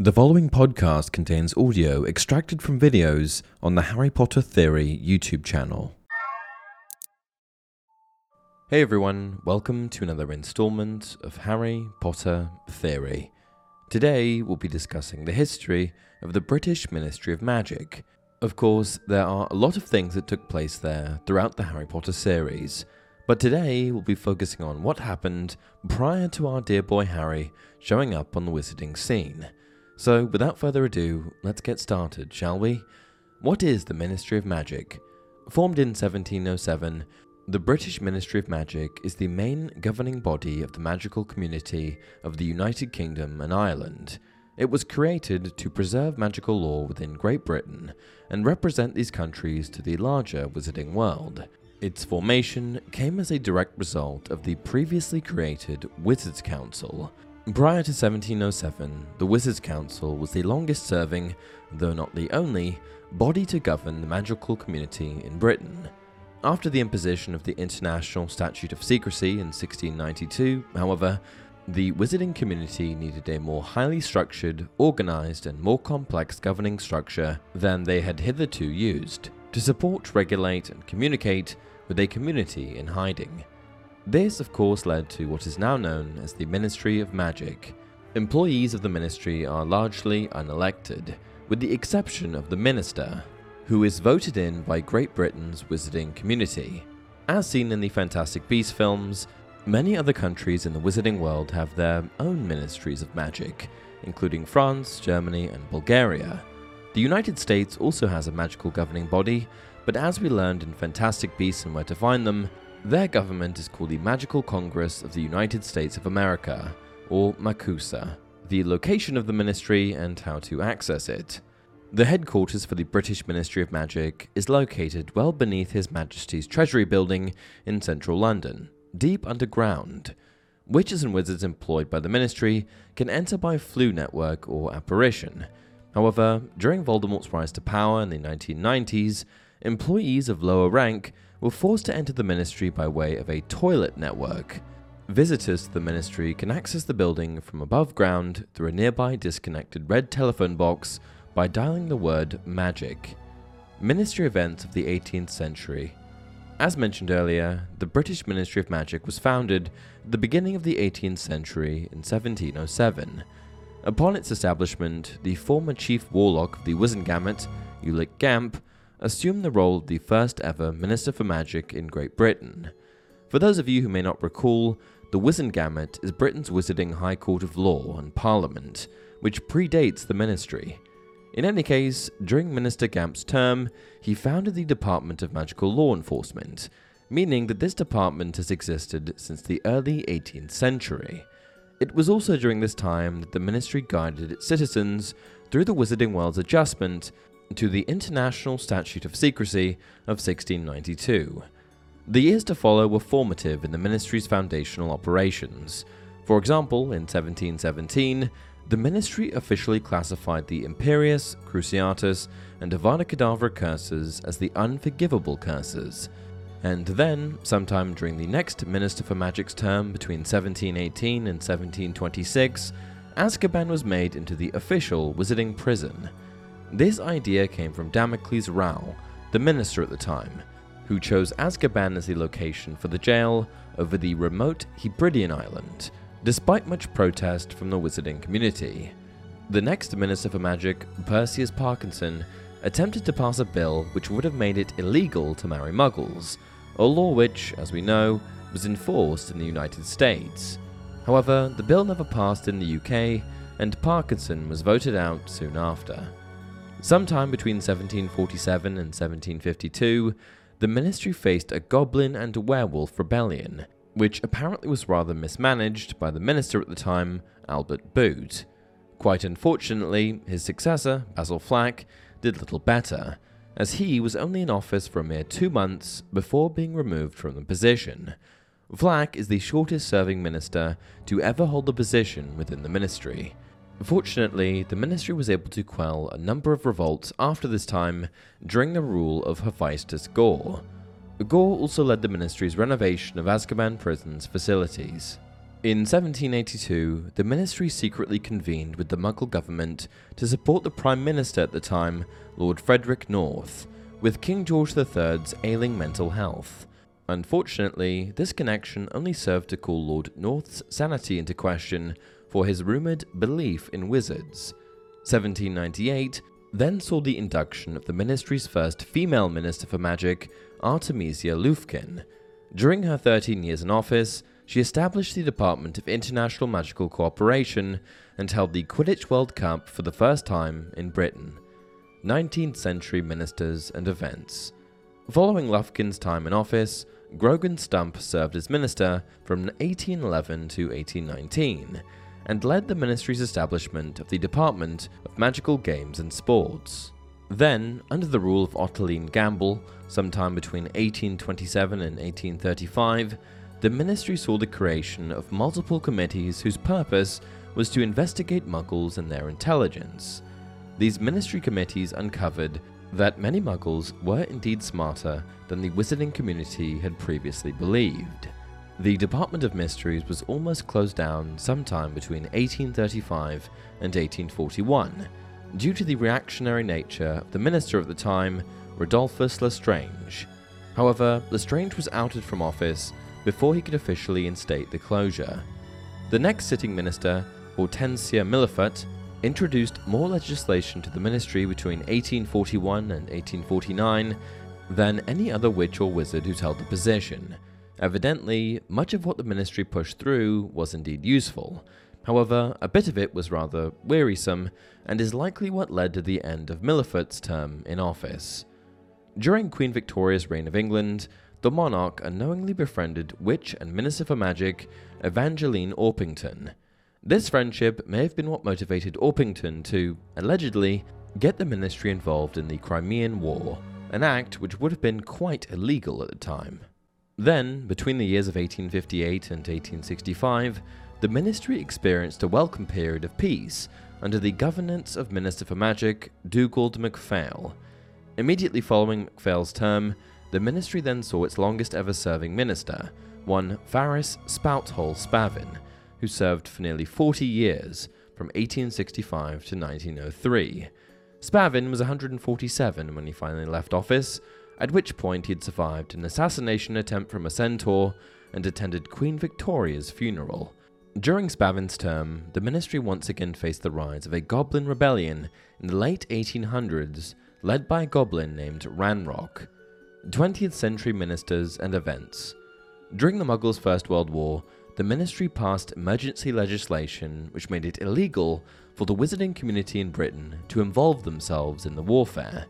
The following podcast contains audio extracted from videos on the Harry Potter Theory YouTube channel. Hey everyone, welcome to another installment of Harry Potter Theory. Today we'll be discussing the history of the British Ministry of Magic. Of course, there are a lot of things that took place there throughout the Harry Potter series, but today we'll be focusing on what happened prior to our dear boy Harry showing up on the wizarding scene. So, without further ado, let's get started, shall we? What is the Ministry of Magic? Formed in 1707, the British Ministry of Magic is the main governing body of the magical community of the United Kingdom and Ireland. It was created to preserve magical law within Great Britain and represent these countries to the larger wizarding world. Its formation came as a direct result of the previously created Wizards Council, Prior to 1707, the Wizards Council was the longest serving, though not the only, body to govern the magical community in Britain. After the imposition of the International Statute of Secrecy in 1692, however, the wizarding community needed a more highly structured, organized, and more complex governing structure than they had hitherto used to support, regulate, and communicate with a community in hiding. This, of course, led to what is now known as the Ministry of Magic. Employees of the ministry are largely unelected, with the exception of the minister, who is voted in by Great Britain's wizarding community. As seen in the Fantastic Beasts films, many other countries in the wizarding world have their own ministries of magic, including France, Germany, and Bulgaria. The United States also has a magical governing body, but as we learned in Fantastic Beasts and Where to Find Them, their government is called the Magical Congress of the United States of America, or MACUSA, the location of the ministry and how to access it. The headquarters for the British Ministry of Magic is located well beneath His Majesty's Treasury Building in central London, deep underground. Witches and wizards employed by the ministry can enter by Floo network or apparition. However, during Voldemort's rise to power in the 1990s, employees of lower rank were forced to enter the ministry by way of a toilet network. Visitors to the ministry can access the building from above ground through a nearby disconnected red telephone box by dialing the word magic. Ministry events of the 18th century. As mentioned earlier, the British Ministry of Magic was founded at the beginning of the 18th century in 1707. Upon its establishment, the former chief warlock of the Wizengamot, Ulick Gamp, assumed the role of the first ever Minister for Magic in Great Britain. For those of you who may not recall, the Wizengamot is Britain's wizarding High Court of Law and Parliament, which predates the ministry. In any case, during Minister Gamp's term, he founded the Department of Magical Law Enforcement, meaning that this department has existed since the early 18th century. It was also during this time that the ministry guided its citizens through the wizarding world's adjustment to the International Statute of Secrecy of 1692. The years to follow were formative in the ministry's foundational operations. For example, in 1717, the ministry officially classified the Imperius, Cruciatus, and Avada Kedavra curses as the unforgivable curses. And then, sometime during the next Minister for Magic's term between 1718 and 1726, Azkaban was made into the official wizarding prison. This idea came from Damocles Rowle, the minister at the time, who chose Azkaban as the location for the jail over the remote Hebridean island, despite much protest from the wizarding community. The next Minister for Magic, Perseus Parkinson, attempted to pass a bill which would have made it illegal to marry muggles, a law which, as we know, was enforced in the United States. However, the bill never passed in the UK, and Parkinson was voted out soon after. Sometime between 1747 and 1752, the ministry faced a goblin and a werewolf rebellion, which apparently was rather mismanaged by the minister at the time, Albert Boot. Quite unfortunately, his successor, Basil Flack, did little better, as he was only in office for a mere two months before being removed from the position. Flack is the shortest serving minister to ever hold the position within the ministry. Fortunately, the ministry was able to quell a number of revolts after this time during the rule of Hephaestus Gore. Gore also led the ministry's renovation of Azkaban prison's facilities. In 1782, the ministry secretly convened with the Muggle government to support the Prime Minister at the time, Lord Frederick North, with King George III's ailing mental health. Unfortunately, this connection only served to call Lord North's sanity into question for his rumoured belief in wizards. 1798 then saw the induction of the ministry's first female minister for magic, Artemisia Lufkin. During her 13 years in office, she established the Department of International Magical Cooperation and held the Quidditch World Cup for the first time in Britain. 19th century ministers and events. Following Lufkin's time in office, Grogan Stump served as minister from 1811 to 1819 and led the ministry's establishment of the Department of Magical Games and Sports. Then, under the rule of Ottaline Gambol, sometime between 1827 and 1835, the ministry saw the creation of multiple committees whose purpose was to investigate muggles and their intelligence. These ministry committees uncovered that many muggles were indeed smarter than the wizarding community had previously believed. The Department of Mysteries was almost closed down sometime between 1835 and 1841 due to the reactionary nature of the minister of the time, Rodolphus Lestrange. However, Lestrange was outed from office before he could officially instate the closure. The next sitting minister, Hortensia Millifort, introduced more legislation to the ministry between 1841 and 1849 than any other witch or wizard who's held the position. Evidently, much of what the ministry pushed through was indeed useful. However, a bit of it was rather wearisome and is likely what led to the end of Millifort's term in office. During Queen Victoria's reign of England, the monarch unknowingly befriended witch and minister for magic Evangeline Orpington, this friendship may have been what motivated Orpington to, allegedly, get the ministry involved in the Crimean War, an act which would have been quite illegal at the time. Then, between the years of 1858 and 1865, the ministry experienced a welcome period of peace under the governance of Minister for Magic Dugald MacPhail. Immediately following MacPhail's term, the ministry then saw its longest ever serving minister, one Faris Spouthole Spavin, who served for nearly 40 years, from 1865 to 1903. Spavin was 147 when he finally left office, at which point he had survived an assassination attempt from a centaur and attended Queen Victoria's funeral. During Spavin's term, the ministry once again faced the rise of a goblin rebellion in the late 1800s, led by a goblin named Ranrock. 20th century ministers and events. During the Muggles' First World War, the ministry passed emergency legislation which made it illegal for the wizarding community in Britain to involve themselves in the warfare.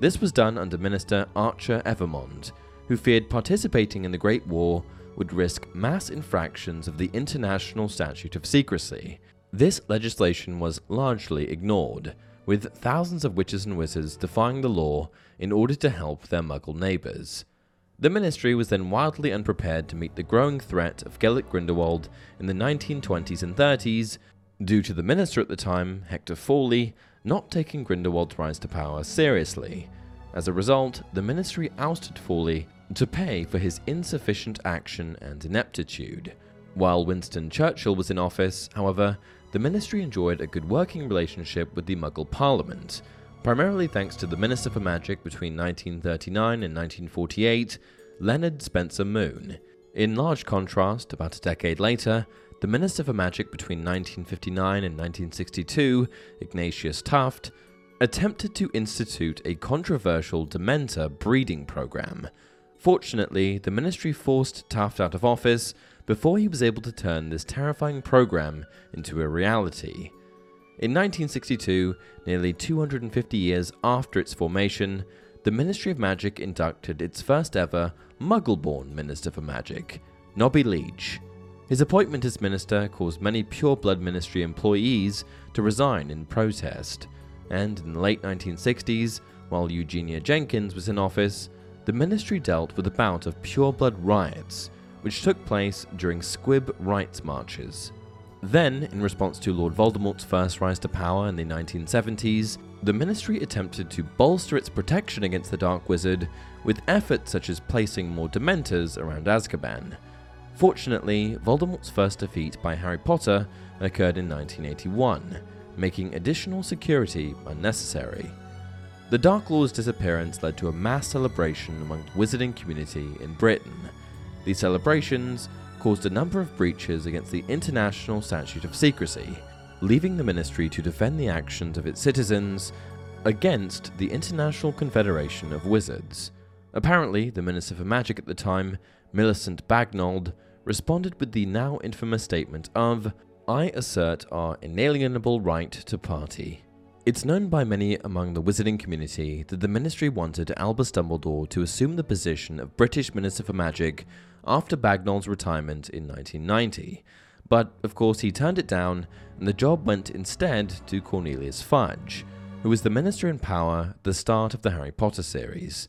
This was done under Minister Archer Evermond, who feared participating in the Great War would risk mass infractions of the International Statute of Secrecy. This legislation was largely ignored, with thousands of witches and wizards defying the law in order to help their muggle neighbours. The ministry was then wildly unprepared to meet the growing threat of Gellert Grindelwald in the 1920s and 30s, due to the minister at the time, Hector Fawley, not taking Grindelwald's rise to power seriously. As a result, the ministry ousted Fawley to pay for his insufficient action and ineptitude. While Winston Churchill was in office, however, the ministry enjoyed a good working relationship with the Muggle Parliament, primarily thanks to the Minister for Magic between 1939 and 1948, Leonard Spencer Moon. In large contrast, about a decade later, the Minister for Magic between 1959 and 1962, Ignatius Taft, attempted to institute a controversial Dementor breeding program. Fortunately, the ministry forced Taft out of office before he was able to turn this terrifying program into a reality. In 1962, nearly 250 years after its formation, the Ministry of Magic inducted its first ever Muggle born Minister for Magic, Nobby Leach. His appointment as minister caused many pure-blood ministry employees to resign in protest, and in the late 1960s, while Eugenia Jenkins was in office, the ministry dealt with a bout of pure-blood riots, which took place during Squib rights marches. Then, in response to Lord Voldemort's first rise to power in the 1970s, the ministry attempted to bolster its protection against the Dark Wizard with efforts such as placing more Dementors around Azkaban. Fortunately, Voldemort's first defeat by Harry Potter occurred in 1981, making additional security unnecessary. The Dark Lord's disappearance led to a mass celebration among the wizarding community in Britain. These celebrations caused a number of breaches against the International Statute of Secrecy, leaving the ministry to defend the actions of its citizens against the International Confederation of Wizards. Apparently, the Minister for Magic at the time, Millicent Bagnold, responded with the now infamous statement of, I assert our inalienable right to party. It's known by many among the wizarding community that the ministry wanted Albus Dumbledore to assume the position of British Minister for Magic after Bagnold's retirement in 1990, but of course he turned it down and the job went instead to Cornelius Fudge, who was the minister in power at the start of the Harry Potter series.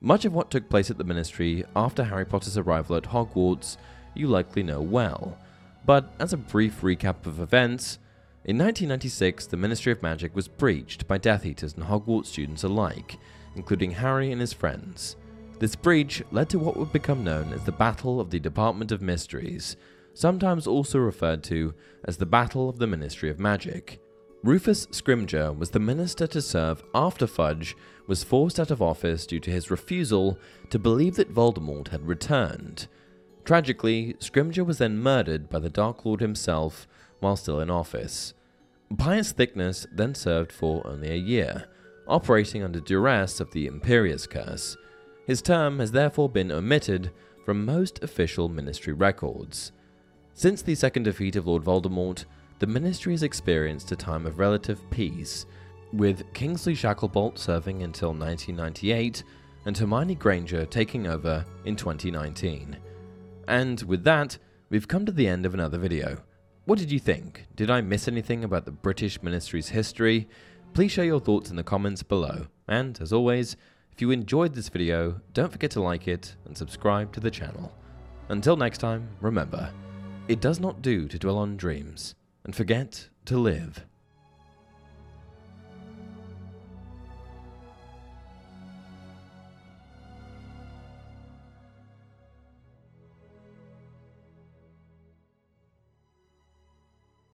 Much of what took place at the ministry after Harry Potter's arrival at Hogwarts you likely know well, but as a brief recap of events, in 1996 the Ministry of Magic was breached by Death Eaters and Hogwarts students alike, including Harry and his friends. This breach led to what would become known as the Battle of the Department of Mysteries, sometimes also referred to as the Battle of the Ministry of Magic. Rufus Scrimgeour was the minister to serve after Fudge was forced out of office due to his refusal to believe that Voldemort had returned. Tragically, Scrimgeour was then murdered by the Dark Lord himself while still in office. Pius Thicknesse then served for only a year, operating under duress of the Imperius Curse. His term has therefore been omitted from most official ministry records. Since the second defeat of Lord Voldemort, the Ministry has experienced a time of relative peace, with Kingsley Shacklebolt serving until 1998 and Hermione Granger taking over in 2019. And with that, we've come to the end of another video. What did you think? Did I miss anything about the British Ministry's history? Please share your thoughts in the comments below. And as always, if you enjoyed this video, don't forget to like it and subscribe to the channel. Until next time, remember, it does not do to dwell on dreams and forget to live.